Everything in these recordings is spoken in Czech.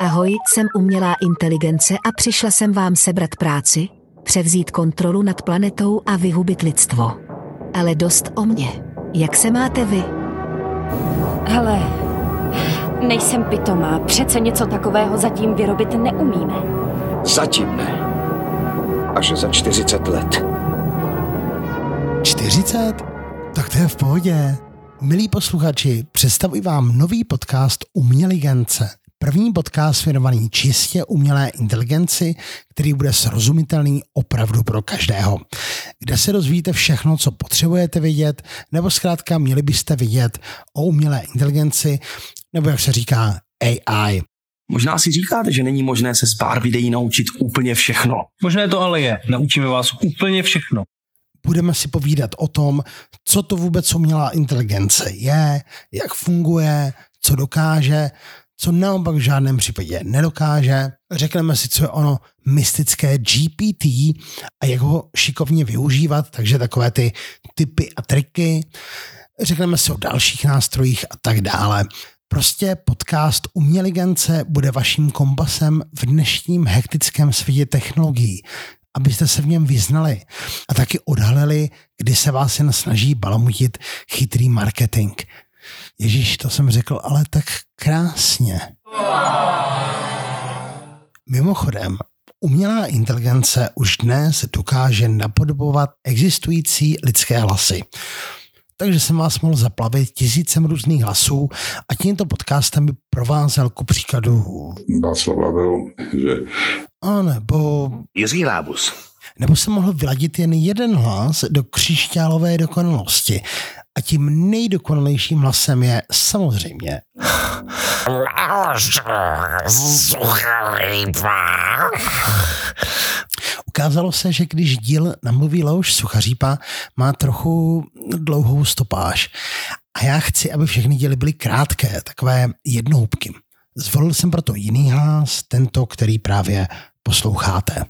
Ahoj, jsem umělá inteligence a přišla jsem vám sebrat práci, převzít kontrolu nad planetou a vyhubit lidstvo. Ale dost o mě. Jak se máte vy? Hele, nejsem pitomá, přece něco takového zatím vyrobit neumíme. Zatím ne. Až za 40 let. 40? Tak to je v pohodě. Milí posluchači, představuji vám nový podcast Uměligence. První podcast věnovaný čistě umělé inteligenci, který bude srozumitelný opravdu pro každého. Kde se dozvíte všechno, co potřebujete vědět, nebo zkrátka měli byste vědět o umělé inteligenci, nebo jak se říká AI. Možná si říkáte, že není možné se z pár videí naučit úplně všechno. Možné to ale je. Naučíme vás úplně všechno. Budeme si povídat o tom, co to vůbec umělá inteligence je, jak funguje, co dokáže, co naopak v žádném případě nedokáže. Řekneme si, co je ono mystické GPT a jak ho šikovně využívat, takže takové ty typy a triky. Řekneme si o dalších nástrojích a tak dále. Prostě podcast Uměligence bude vaším kompasem v dnešním hektickém světě technologií, abyste se v něm vyznali a taky odhalili, kdy se vás jen snaží balamutit chytrý marketing. Ježíš, to jsem řekl, ale tak krásně. Mimochodem, umělá inteligence už dnes dokáže napodobovat existující lidské hlasy. Takže jsem vás mohl zaplavit tisícem různých hlasů a tímto podcastem by provázel ku příkladu Václav Havel, že a nebo Jiří Rábus. nebo se mohl vyladit jen jeden hlas do křišťálové dokonalosti. A tím nejdokonalejším hlasem je samozřejmě Ukázalo se, že když díl namluví Leoš Suchařípa, má trochu dlouhou stopáž. A já chci, aby všechny díly byly krátké, takové jednohubky. Zvolil jsem proto jiný hlas, tento, který právě posloucháte.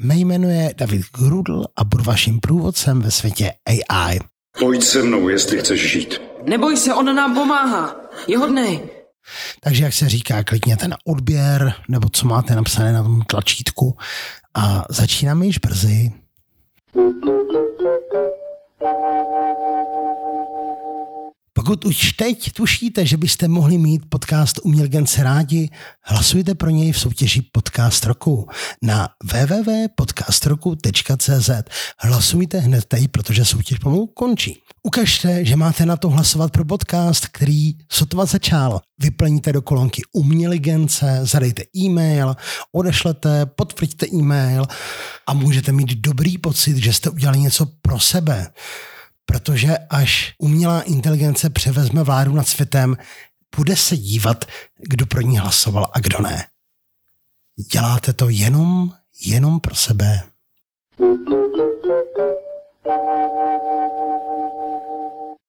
Mé jméno je David Grudl a budu vaším průvodcem ve světě AI. Pojď se mnou, jestli chceš žít. Neboj se, on nám pomáhá. Je hodnej. Takže jak se říká, klikněte na odběr, nebo co máte napsané na tom tlačítku a začínáme již brzy. Pokud už teď tušíte, že byste mohli mít podcast Umělgence rádi, hlasujte pro něj v soutěži Podcast roku na www.podcastroku.cz. Hlasujte hned teď, protože soutěž pomalu končí. Ukažte, že máte na to hlasovat pro podcast, který sotva začal. Vyplníte do kolonky Uměligence, zadejte e-mail, odešlete, potvrďte e-mail a můžete mít dobrý pocit, že jste udělali něco pro sebe protože až umělá inteligence převezme vládu nad světem, bude se dívat, kdo pro ní hlasoval a kdo ne. Děláte to jenom, jenom pro sebe.